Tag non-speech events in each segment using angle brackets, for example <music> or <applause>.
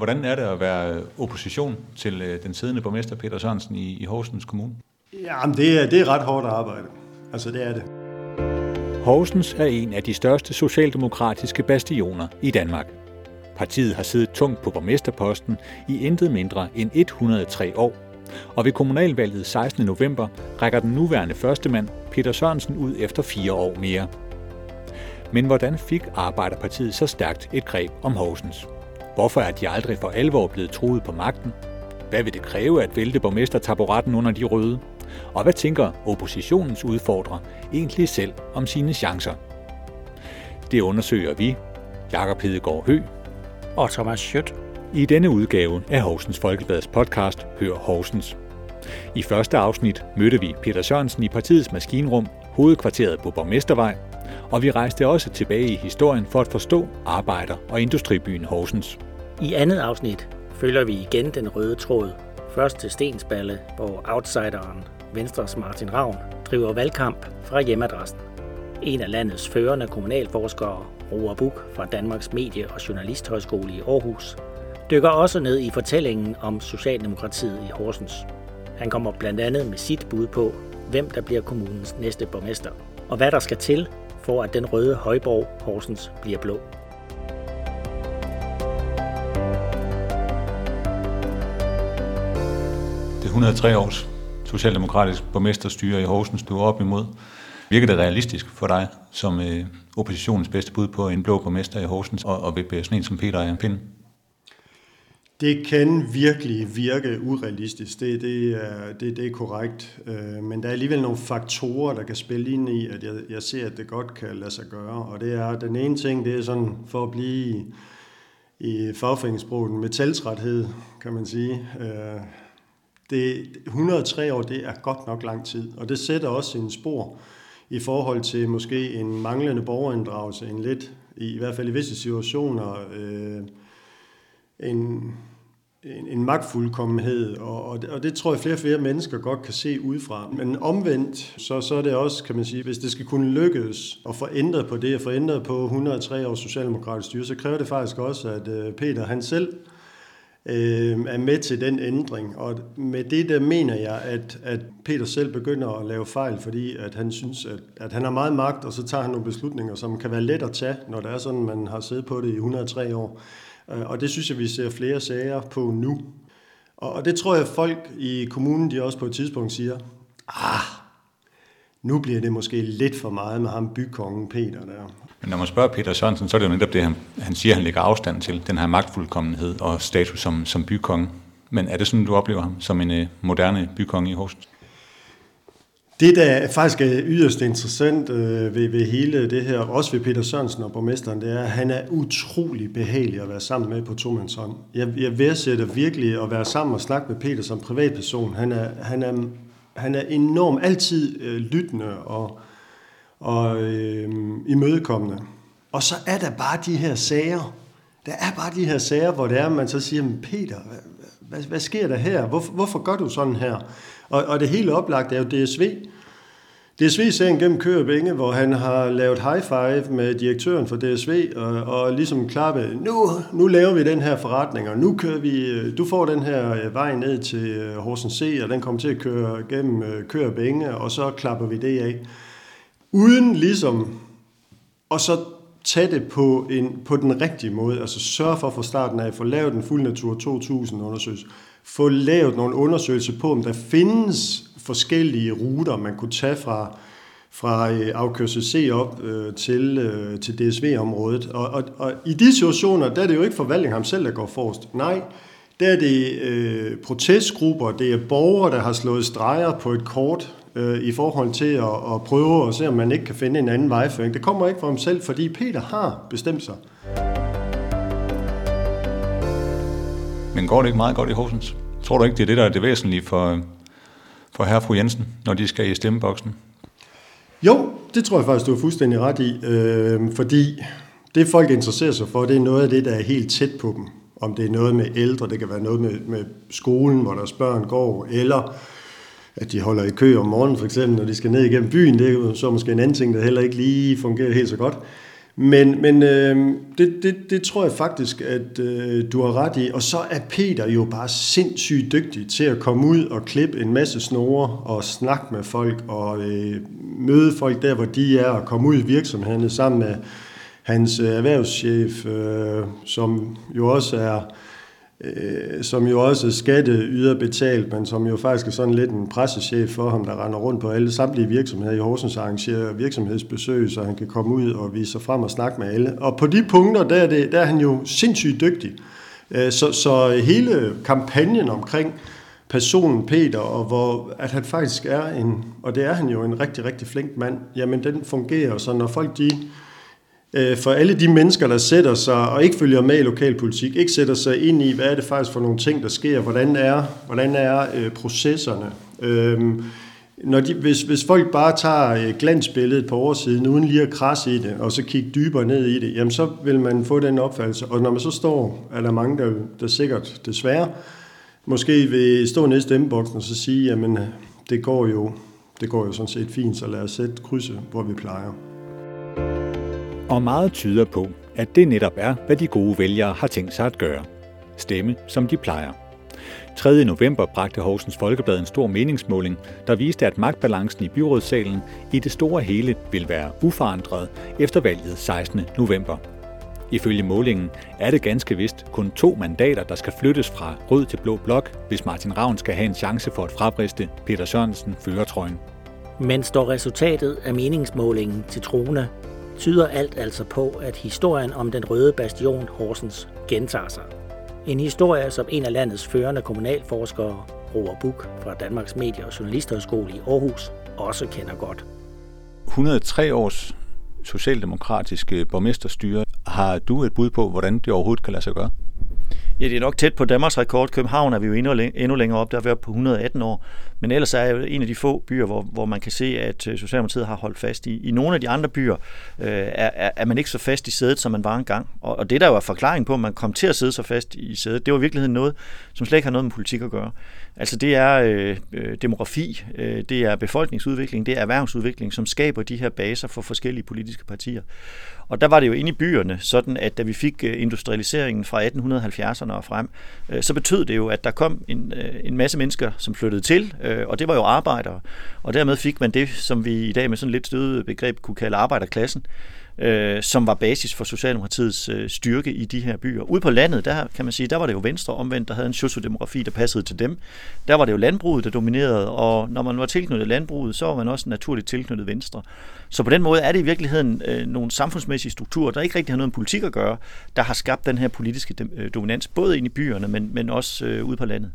Hvordan er det at være opposition til øh, den siddende borgmester Peter Sørensen i, i Horsens Kommune? Jamen, det er, det er ret hårdt arbejde. Altså, det er det. Horsens er en af de største socialdemokratiske bastioner i Danmark. Partiet har siddet tungt på borgmesterposten i intet mindre end 103 år. Og ved kommunalvalget 16. november rækker den nuværende førstemand, Peter Sørensen, ud efter fire år mere. Men hvordan fik Arbejderpartiet så stærkt et greb om Horsens? Hvorfor er de aldrig for alvor blevet truet på magten? Hvad vil det kræve at vælte borgmestertaburetten under de røde? Og hvad tænker oppositionens udfordrer egentlig selv om sine chancer? Det undersøger vi, Jakob Hedegaard Hø og Thomas Schødt. I denne udgave af Horsens Folkebladets podcast Hør Horsens. I første afsnit mødte vi Peter Sørensen i partiets maskinrum, hovedkvarteret på Borgmestervej, og vi rejste også tilbage i historien for at forstå arbejder- og industribyen Horsens. I andet afsnit følger vi igen den røde tråd. Først til Stensballe, hvor outsideren Venstres Martin Ravn driver valgkamp fra hjemadressen. En af landets førende kommunalforskere, Roar Buk fra Danmarks Medie- og Journalisthøjskole i Aarhus, dykker også ned i fortællingen om Socialdemokratiet i Horsens. Han kommer blandt andet med sit bud på, hvem der bliver kommunens næste borgmester, og hvad der skal til, for at den røde højborg Horsens bliver blå. Det er 103 års socialdemokratisk borgmesterstyre i Horsens, du er op imod. Virker det realistisk for dig som øh, oppositionens bedste bud på en blå borgmester i Horsens, og, og ved sådan en som Peter Jan Pind? Det kan virkelig virke urealistisk, det, det, er, det, det er korrekt. Øh, men der er alligevel nogle faktorer, der kan spille ind i, at jeg, jeg ser, at det godt kan lade sig gøre. Og det er, den ene ting, det er sådan for at blive i fagforeningssproget metaltræthed, kan man sige. Øh, det, 103 år, det er godt nok lang tid, og det sætter også en spor i forhold til måske en manglende borgerinddragelse, en lidt, i, i hvert fald i visse situationer, øh, en, en, en magtfuldkommenhed, og, og, det, og det tror jeg flere og flere mennesker godt kan se udefra. Men omvendt, så, så er det også, kan man sige, hvis det skal kunne lykkes at få ændret på det, at få ændret på 103 års socialdemokratisk styre, så kræver det faktisk også, at øh, Peter han selv øh, er med til den ændring. Og med det der mener jeg, at, at Peter selv begynder at lave fejl, fordi at han synes, at, at han har meget magt, og så tager han nogle beslutninger, som kan være let at tage, når det er sådan, man har siddet på det i 103 år. Øh, og det synes jeg, vi ser flere sager på nu. Og det tror jeg, folk i kommunen, de også på et tidspunkt siger, ah, nu bliver det måske lidt for meget med ham bykongen Peter der. Men når man spørger Peter Sørensen, så er det jo netop det, han, han siger, han lægger afstand til, den her magtfuldkommenhed og status som, som bykonge. Men er det sådan, du oplever ham som en øh, moderne bykonge i Horsens? Det, der faktisk er yderst interessant øh, ved, ved hele det her, også ved Peter Sørensen og borgmesteren, det er, at han er utrolig behagelig at være sammen med på tomandshånd. Jeg, jeg værdsætter virkelig at være sammen og snakke med Peter som privatperson. Han er, han er, han er enormt altid øh, lyttende og, og øh, imødekommende. Og så er der bare de her sager. Der er bare de her sager, hvor det er, man så siger, Peter, hvad, hvad, hvad sker der her? Hvorfor, hvorfor gør du sådan her? Og, og det hele oplagt er jo DSV. DSV-sagen gennem Kørebænge, hvor han har lavet high five med direktøren for DSV, og, og ligesom klappe, nu, nu laver vi den her forretning, og nu kører vi, du får den her øh, vej ned til øh, Horsens C, og den kommer til at køre gennem øh, Kørebænge, og så klapper vi det af. Uden ligesom, og så tage det på, en, på den rigtige måde, altså sørge for fra starten af at få lavet en fuld Natur 2000 undersøgelse, få lavet nogle undersøgelser på, om der findes forskellige ruter, man kunne tage fra, fra øh, afkørsel C op øh, til, øh, til DSV-området. Og, og, og i de situationer, der er det jo ikke forvaltningen ham selv, der går forrest. Nej, der er det øh, protestgrupper, det er borgere, der har slået streger på et kort øh, i forhold til at, at prøve at se, om man ikke kan finde en anden vejføring. Det kommer ikke fra ham selv, fordi Peter har bestemt sig. Men går det ikke meget godt i Horsens? Tror du ikke, det er det, der er det væsentlige for, for herre og fru Jensen, når de skal i stemmeboksen? Jo, det tror jeg faktisk, du er fuldstændig ret i. Øh, fordi det folk interesserer sig for, det er noget af det, der er helt tæt på dem. Om det er noget med ældre, det kan være noget med, med skolen, hvor deres børn går, eller at de holder i kø om morgenen for eksempel, når de skal ned igennem byen. Det er jo så måske en anden ting, der heller ikke lige fungerer helt så godt. Men, men øh, det, det, det tror jeg faktisk, at øh, du har ret i. Og så er Peter jo bare sindssygt dygtig til at komme ud og klippe en masse snore og snakke med folk og øh, møde folk der, hvor de er og komme ud i virksomhederne sammen med hans øh, erhvervschef, øh, som jo også er øh, som jo også er skatteyder betalt, men som jo faktisk er sådan lidt en pressechef for ham, der render rundt på alle samtlige virksomheder i Horsens arrangerer virksomhedsbesøg, så han kan komme ud og vise sig frem og snakke med alle. Og på de punkter, der er, det, der er han jo sindssygt dygtig. Øh, så, så hele kampagnen omkring personen Peter, og hvor at han faktisk er en, og det er han jo en rigtig, rigtig flink mand, jamen den fungerer, så når folk de Øh, for alle de mennesker, der sætter sig og ikke følger med i lokalpolitik, ikke sætter sig ind i, hvad er det faktisk for nogle ting, der sker, hvordan er, hvordan er øh, processerne. Øhm, når de, hvis, hvis folk bare tager øh, glansbilledet på oversiden, uden lige at krasse i det, og så kigge dybere ned i det, jamen så vil man få den opfattelse. Og når man så står, er der mange, der, der sikkert desværre, måske vil stå nede i stemmeboksen og så sige, jamen det går jo, det går jo sådan set fint, så lad os sætte krydse, hvor vi plejer. Og meget tyder på, at det netop er, hvad de gode vælgere har tænkt sig at gøre. Stemme, som de plejer. 3. november bragte Horsens Folkeblad en stor meningsmåling, der viste, at magtbalancen i byrådssalen i det store hele vil være uforandret efter valget 16. november. Ifølge målingen er det ganske vist kun to mandater, der skal flyttes fra rød til blå blok, hvis Martin Ravn skal have en chance for at frabriste Peter Sørensen førertrøjen. Men står resultatet af meningsmålingen til troende, tyder alt altså på, at historien om den røde bastion Horsens gentager sig. En historie, som en af landets førende kommunalforskere, Roar Buk fra Danmarks Medie- og Journalisthøjskole i Aarhus, også kender godt. 103 års socialdemokratiske borgmesterstyre. Har du et bud på, hvordan det overhovedet kan lade sig gøre? Ja, det er nok tæt på Danmarks rekord. København er vi jo endnu, endnu længere op, der har været på 118 år. Men ellers er jeg en af de få byer, hvor, hvor man kan se, at øh, Socialdemokratiet har holdt fast i. I nogle af de andre byer øh, er, er man ikke så fast i sædet, som man var engang. Og, og det der jo er forklaring på, at man kom til at sidde så fast i sædet, det var i virkeligheden noget, som slet ikke har noget med politik at gøre. Altså det er øh, øh, demografi, øh, det er befolkningsudvikling, det er erhvervsudvikling, som skaber de her baser for forskellige politiske partier. Og der var det jo inde i byerne, sådan at da vi fik øh, industrialiseringen fra 1870'erne og frem, øh, så betød det jo, at der kom en, øh, en masse mennesker, som flyttede til, øh, og det var jo arbejdere. Og dermed fik man det, som vi i dag med sådan lidt stødet begreb kunne kalde arbejderklassen øh, som var basis for Socialdemokratiets øh, styrke i de her byer. Ude på landet, der kan man sige, der var det jo Venstre omvendt, der havde en sociodemografi, der passede til dem. Der var det jo landbruget, der dominerede, og når man var tilknyttet landbruget, så var man også naturligt tilknyttet Venstre. Så på den måde er det i virkeligheden øh, nogle samfundsmæssige strukturer, der ikke rigtig har noget med politik at gøre, der har skabt den her politiske øh, dominans, både ind i byerne, men, men også øh, ude på landet.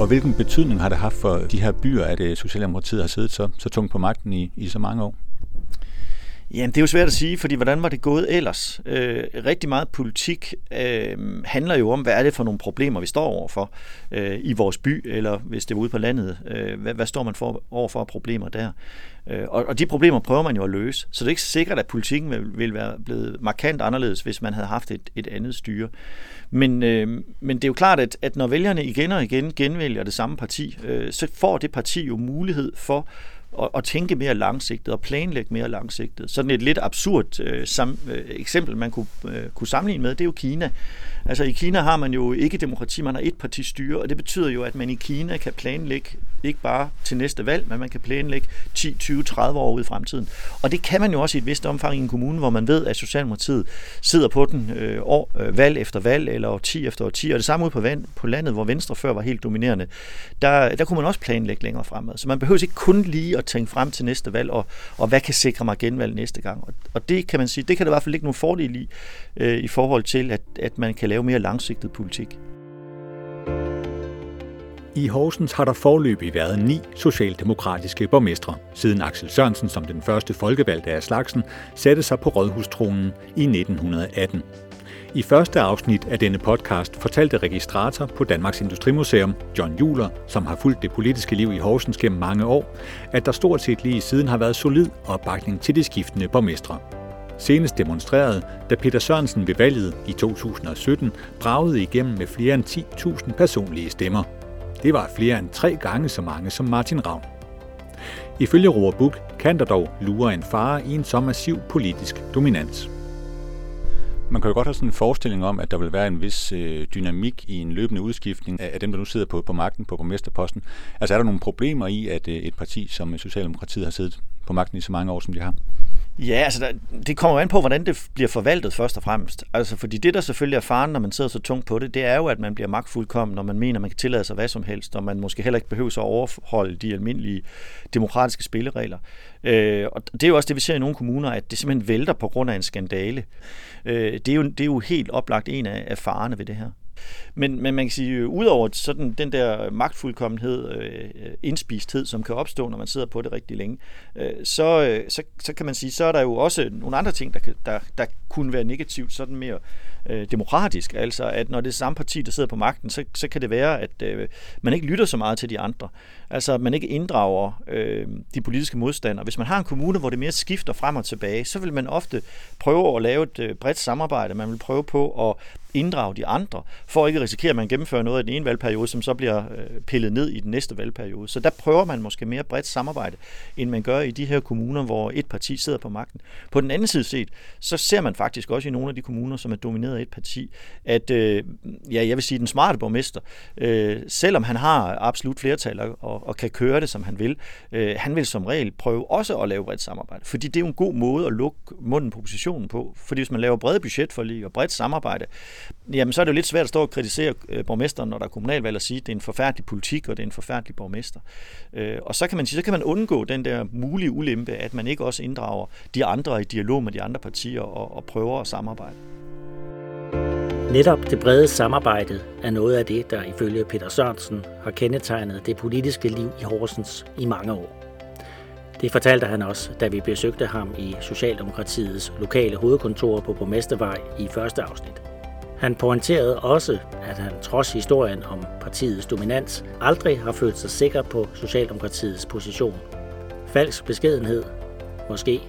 Og hvilken betydning har det haft for de her byer, at øh, Socialdemokratiet har siddet så, så tungt på magten i, i så mange år? Jamen, det er jo svært at sige, fordi hvordan var det gået ellers? Øh, rigtig meget politik øh, handler jo om, hvad er det for nogle problemer, vi står overfor øh, i vores by, eller hvis det er ude på landet. Øh, hvad, hvad står man for, overfor problemer der? Øh, og, og de problemer prøver man jo at løse. Så det er ikke sikkert, at politikken vil, vil være blevet markant anderledes, hvis man havde haft et, et andet styre. Men, øh, men det er jo klart, at, at når vælgerne igen og igen genvælger det samme parti, øh, så får det parti jo mulighed for og, og tænke mere langsigtet og planlægge mere langsigtet. Sådan et lidt absurd øh, sam, øh, eksempel, man kunne, øh, kunne sammenligne med, det er jo Kina. Altså i Kina har man jo ikke demokrati, man har et parti styre, og det betyder jo, at man i Kina kan planlægge ikke bare til næste valg, men man kan planlægge 10, 20, 30 år ud i fremtiden. Og det kan man jo også i et vist omfang i en kommune, hvor man ved, at Socialdemokratiet sidder på den øh, år, øh, valg efter valg, eller 10 efter 10, og det samme ud på, vand, på landet, hvor Venstre før var helt dominerende. Der, der kunne man også planlægge længere fremad. Så man behøver ikke kun lige at tænke frem til næste valg, og, og hvad kan sikre mig genvalg næste gang. Og, og det kan man sige, det kan der i hvert fald ikke nogen fordel i, øh, i forhold til, at, at man kan lave mere langsigtet politik. I Horsens har der forløbig været ni socialdemokratiske borgmestre, siden Axel Sørensen som den første folkevalgte af slagsen satte sig på rådhustronen i 1918. I første afsnit af denne podcast fortalte registrator på Danmarks Industrimuseum, John Juler, som har fulgt det politiske liv i Horsens gennem mange år, at der stort set lige siden har været solid opbakning til de skiftende borgmestre. Senest demonstreret, da Peter Sørensen ved valget i 2017 bragede igennem med flere end 10.000 personlige stemmer. Det var flere end tre gange så mange som Martin Ravn. Ifølge Roar Buk kan der dog lure en fare i en så massiv politisk dominans. Man kan jo godt have sådan en forestilling om, at der vil være en vis øh, dynamik i en løbende udskiftning af, af dem, der nu sidder på, på magten på borgmesterposten. Altså er der nogle problemer i, at øh, et parti som Socialdemokratiet har siddet på magten i så mange år, som de har? Ja, altså der, det kommer an på, hvordan det bliver forvaltet først og fremmest. Altså fordi det, der selvfølgelig er faren, når man sidder så tungt på det, det er jo, at man bliver magtfuldkommen, når man mener, man kan tillade sig hvad som helst, og man måske heller ikke behøver at overholde de almindelige demokratiske spilleregler. Øh, og det er jo også det, vi ser i nogle kommuner, at det simpelthen vælter på grund af en skandale. Øh, det, er jo, det er jo helt oplagt en af, af farerne ved det her. Men, men man kan sige, øh, udover sådan den der magtfuldkommenhed, øh, indspisthed, som kan opstå, når man sidder på det rigtig længe, øh, så, øh, så, så kan man sige, så er der jo også nogle andre ting, der, der, der kunne være negativt, sådan mere øh, demokratisk. Altså, at når det er samme parti, der sidder på magten, så, så kan det være, at øh, man ikke lytter så meget til de andre. Altså, at man ikke inddrager øh, de politiske modstandere. Hvis man har en kommune, hvor det mere skifter frem og tilbage, så vil man ofte prøve at lave et øh, bredt samarbejde. Man vil prøve på at inddrage de andre, for ikke at risikere, at man gennemfører noget i den ene valgperiode, som så bliver øh, pillet ned i den næste valgperiode. Så der prøver man måske mere bredt samarbejde, end man gør i de her kommuner, hvor et parti sidder på magten. På den anden side set, så ser man faktisk også i nogle af de kommuner, som er domineret af et parti, at øh, ja, jeg vil sige, den smarte borgmester, øh, selvom han har absolut flertal og, og kan køre det, som han vil, øh, han vil som regel prøve også at lave bredt samarbejde. Fordi det er jo en god måde at lukke munden på oppositionen på. Fordi hvis man laver brede budgetforlig og bredt samarbejde, jamen så er det jo lidt svært at stå og kritisere øh, borgmesteren, når der er kommunalvalg, og sige, at det er en forfærdelig politik, og det er en forfærdelig borgmester. Øh, og så kan man sige, så kan man undgå den der mulige ulempe, at man ikke også inddrager de andre i dialog med de andre partier og, og prøver at samarbejde. Netop det brede samarbejde er noget af det, der ifølge Peter Sørensen har kendetegnet det politiske liv i Horsens i mange år. Det fortalte han også, da vi besøgte ham i Socialdemokratiets lokale hovedkontor på Borgmestervej i første afsnit. Han pointerede også, at han trods historien om partiets dominans aldrig har følt sig sikker på Socialdemokratiets position. Falsk beskedenhed? Måske.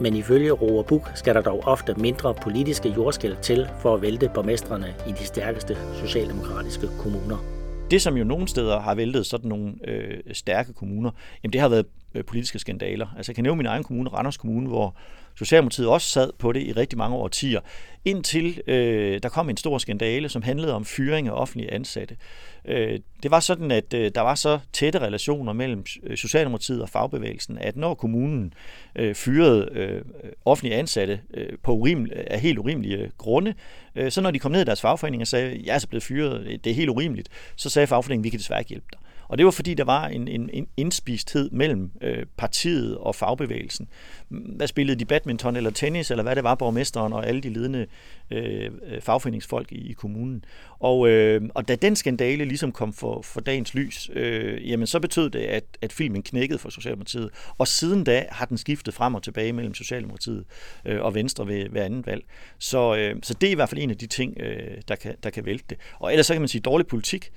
Men ifølge Roer Buk skal der dog ofte mindre politiske jordskæld til for at vælte borgmestrene i de stærkeste socialdemokratiske kommuner. Det, som jo nogle steder har væltet sådan nogle øh, stærke kommuner, jamen det har været øh, politiske skandaler. Altså jeg kan nævne min egen kommune, Randers Kommune, hvor Socialdemokratiet også sad på det i rigtig mange årtier, indtil øh, der kom en stor skandale, som handlede om fyring af offentlige ansatte. Øh, det var sådan, at øh, der var så tætte relationer mellem øh, Socialdemokratiet og fagbevægelsen, at når kommunen øh, fyrede øh, offentlige ansatte øh, på urimel- af helt urimelige grunde, øh, så når de kom ned i deres fagforening og sagde, jeg er så blevet fyret, det er helt urimeligt, så sagde fagforeningen, vi kan desværre ikke hjælpe dig. Og det var fordi, der var en, en, en indspisthed mellem øh, partiet og fagbevægelsen. Hvad spillede de badminton eller tennis, eller hvad det var, borgmesteren og alle de ledende øh, fagforeningsfolk i, i kommunen. Og, øh, og da den skandale ligesom kom for, for dagens lys, øh, jamen så betød det, at, at filmen knækkede for Socialdemokratiet. Og siden da har den skiftet frem og tilbage mellem Socialdemokratiet øh, og Venstre ved, ved anden valg. Så, øh, så det er i hvert fald en af de ting, øh, der, kan, der kan vælte det. Og ellers så kan man sige dårlig politik.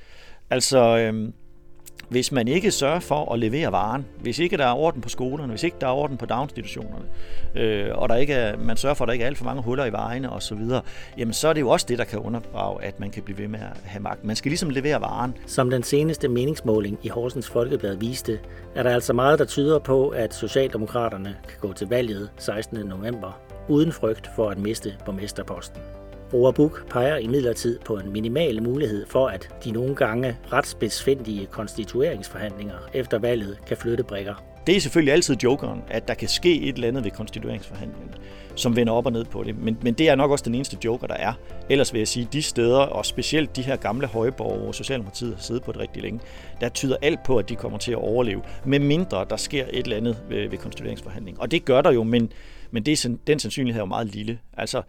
Altså, øh, hvis man ikke sørger for at levere varen, hvis ikke der er orden på skolerne, hvis ikke der er orden på daginstitutionerne, øh, og der ikke er, man sørger for, at der ikke er alt for mange huller i vejene osv., jamen så er det jo også det, der kan underdrage, at man kan blive ved med at have magt. Man skal ligesom levere varen. Som den seneste meningsmåling i Horsens Folkeblad viste, er der altså meget, der tyder på, at Socialdemokraterne kan gå til valget 16. november uden frygt for at miste borgmesterposten. Roar Buk peger imidlertid på en minimal mulighed for, at de nogle gange ret spidsfindige konstitueringsforhandlinger efter valget kan flytte brikker. Det er selvfølgelig altid jokeren, at der kan ske et eller andet ved konstitueringsforhandlingerne, som vender op og ned på det. Men, men det er nok også den eneste joker, der er. Ellers vil jeg sige, de steder, og specielt de her gamle højborg, hvor Socialdemokratiet har siddet på det rigtig længe, der tyder alt på, at de kommer til at overleve, med mindre der sker et eller andet ved, ved konstitueringsforhandlingen. Og det gør der jo, men men det, den sandsynlighed er jo meget lille. Altså,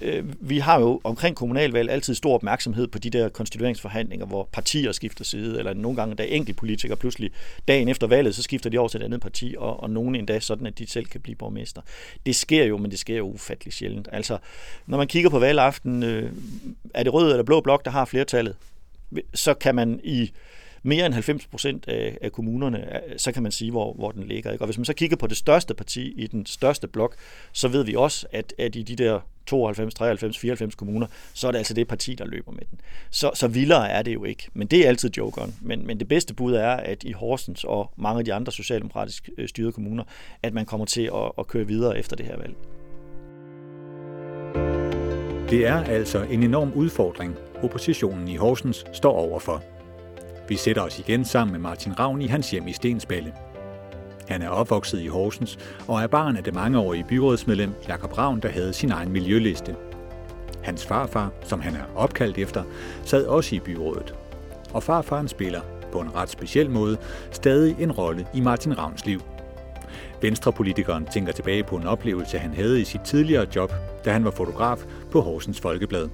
øh, vi har jo omkring kommunalvalg altid stor opmærksomhed på de der konstitueringsforhandlinger, hvor partier skifter side, eller nogle gange der enkelte politikere pludselig dagen efter valget, så skifter de over til et andet parti, og, og nogen endda sådan, at de selv kan blive borgmester. Det sker jo, men det sker jo ufattelig sjældent. Altså, når man kigger på valgaften, øh, er det rød eller blå blok, der har flertallet, så kan man i mere end 90 procent af, af kommunerne, så kan man sige, hvor, hvor den ligger. Ikke? Og hvis man så kigger på det største parti i den største blok, så ved vi også, at, at i de der 92, 93, 94 kommuner, så er det altså det parti, der løber med den. Så, så vildere er det jo ikke, men det er altid jokeren. Men, men det bedste bud er, at i Horsens og mange af de andre socialdemokratisk øh, styrede kommuner, at man kommer til at, at køre videre efter det her valg. Det er altså en enorm udfordring, oppositionen i Horsens står overfor. Vi sætter os igen sammen med Martin Ravn i hans hjem i Stensballe. Han er opvokset i Horsens og er barn af det mangeårige byrådsmedlem Jakob Ravn, der havde sin egen miljøliste. Hans farfar, som han er opkaldt efter, sad også i byrådet. Og farfaren spiller, på en ret speciel måde, stadig en rolle i Martin Ravns liv. Venstrepolitikeren tænker tilbage på en oplevelse, han havde i sit tidligere job, da han var fotograf på Horsens Folkeblad.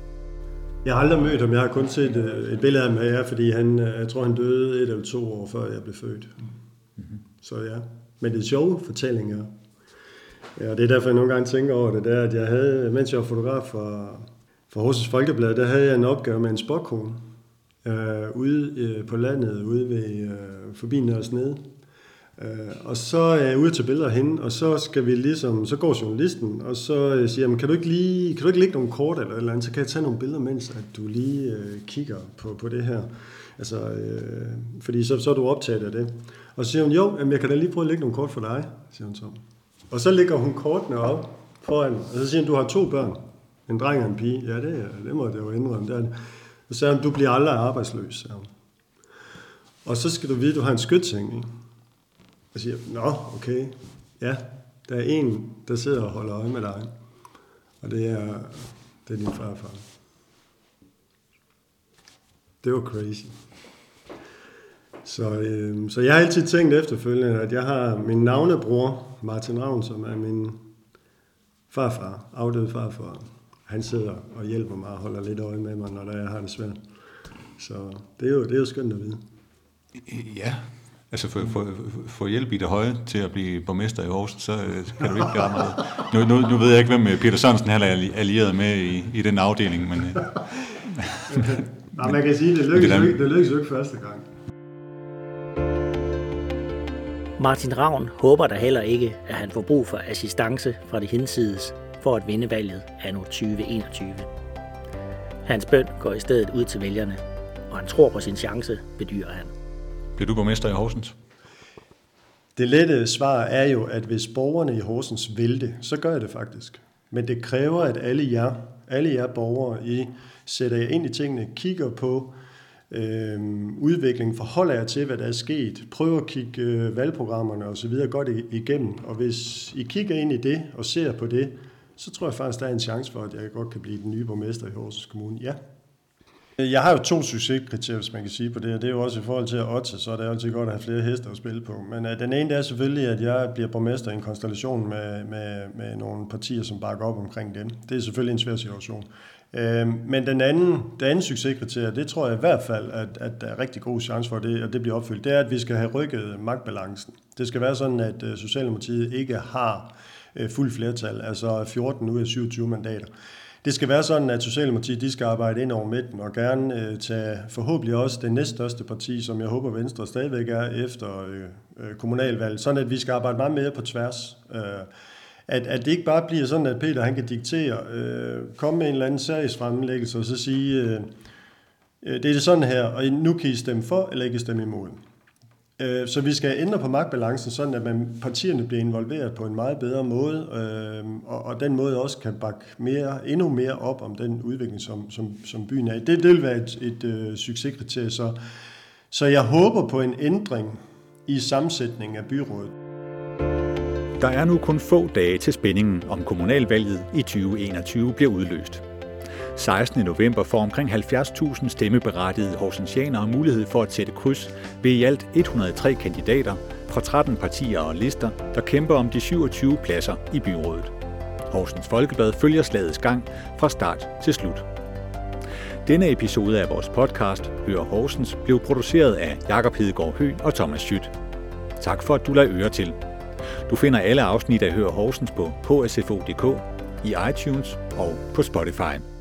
Jeg har aldrig mødt ham, jeg har kun set øh, et billede af ham her, fordi han, øh, jeg tror, han døde et eller to år før jeg blev født. Mm-hmm. Så ja, men det er sjove fortællinger. Ja, det er derfor, jeg nogle gange tænker over det, der, at jeg havde, mens jeg var fotograf for, for Horsens Folkeblad, der havde jeg en opgave med en spokkone øh, ude øh, på landet, ude ved, øh, forbi Nørres Nede. Øh, og så er jeg ude til billeder hen, og så skal vi ligesom, så går journalisten, og så øh, siger jeg, kan du ikke lige, kan du ikke lægge nogle kort eller eller andet, så kan jeg tage nogle billeder, mens at du lige øh, kigger på, på det her. Altså, øh, fordi så, så er du optaget af det. Og så siger hun, jo, jamen, jeg kan da lige prøve at lægge nogle kort for dig, siger hun så. Og så lægger hun kortene op foran, og så siger hun, du har to børn, en dreng og en pige. Ja, det, det må det jo indrømme. Det er det. Så siger hun, du bliver aldrig arbejdsløs, siger hun. Og så skal du vide, at du har en skytseng, ikke? Og siger, nå, okay, ja, der er en, der sidder og holder øje med dig. Og det er, det er din farfar. Det var crazy. Så, øh, så jeg har altid tænkt efterfølgende, at jeg har min navnebror, Martin Ravn, som er min farfar, afdøde farfar. Han sidder og hjælper mig og holder lidt øje med mig, når jeg har det svært. Så det er jo, det er jo skønt at vide. Ja, altså få, få, få hjælp i det høje til at blive borgmester i Horsens, så øh, kan du ikke gøre noget. Nu, nu, nu ved jeg ikke, hvem øh, Peter Sørensen er allieret med i, i den afdeling, men... <laughs> Nej, man kan sige, det lykkedes, det, ikke, det lykkedes jo ikke første gang. Martin Ravn håber da heller ikke, at han får brug for assistance fra det hinsides for at vinde valget anno 2021. Hans bøn går i stedet ud til vælgerne, og han tror på sin chance, bedyrer han. Bliver du borgmester i Horsens? Det lette svar er jo, at hvis borgerne i Horsens vil det, så gør jeg det faktisk. Men det kræver, at alle jer, alle jer borgere, I sætter jer ind i tingene, kigger på øh, udviklingen, forholder jer til, hvad der er sket, prøver at kigge øh, valgprogrammerne osv. godt igennem. Og hvis I kigger ind i det og ser på det, så tror jeg faktisk, der er en chance for, at jeg godt kan blive den nye borgmester i Horsens Kommune. Ja. Jeg har jo to succeskriterier, hvis man kan sige på det, og det er jo også i forhold til at otte, så er det altid godt at have flere heste at spille på. Men uh, den ene det er selvfølgelig, at jeg bliver borgmester i en konstellation med, med, med nogle partier, som bakker op omkring dem. Det er selvfølgelig en svær situation. Uh, men den anden, den anden succeskriterie, det tror jeg i hvert fald, at, at der er rigtig god chance for, det, at det bliver opfyldt, det er, at vi skal have rykket magtbalancen. Det skal være sådan, at uh, Socialdemokratiet ikke har øh, uh, fuld flertal, altså 14 ud af 27 mandater. Det skal være sådan, at Socialdemokratiet de skal arbejde ind over midten og gerne øh, tage forhåbentlig også det næststørste parti, som jeg håber Venstre stadigvæk er efter øh, øh kommunalvalget, sådan at vi skal arbejde meget mere på tværs. Øh, at, at det ikke bare bliver sådan, at Peter han kan diktere, øh, komme med en eller anden sagsfremlæggelse og så sige, øh, øh, det er det sådan her, og nu kan I stemme for, eller ikke stemme imod. Øh, så vi skal ændre på magtbalancen, sådan at man, partierne bliver involveret på en meget bedre måde, øh, og, og den måde også kan bakke mere, endnu mere op om den udvikling, som, som, som byen er i. Det, det vil være et, et øh, succeskriterie. Så, så jeg håber på en ændring i sammensætningen af byrådet. Der er nu kun få dage til spændingen om kommunalvalget i 2021 bliver udløst. 16. november får omkring 70.000 stemmeberettigede horsensianere mulighed for at sætte kryds ved i alt 103 kandidater fra 13 partier og lister, der kæmper om de 27 pladser i byrådet. Horsens Folkeblad følger slagets gang fra start til slut. Denne episode af vores podcast, Hør Horsens, blev produceret af Jakob Hedegaard Hø og Thomas Schütt. Tak for, at du lader øre til. Du finder alle afsnit af Hør Horsens på hsfo.dk, i iTunes og på Spotify.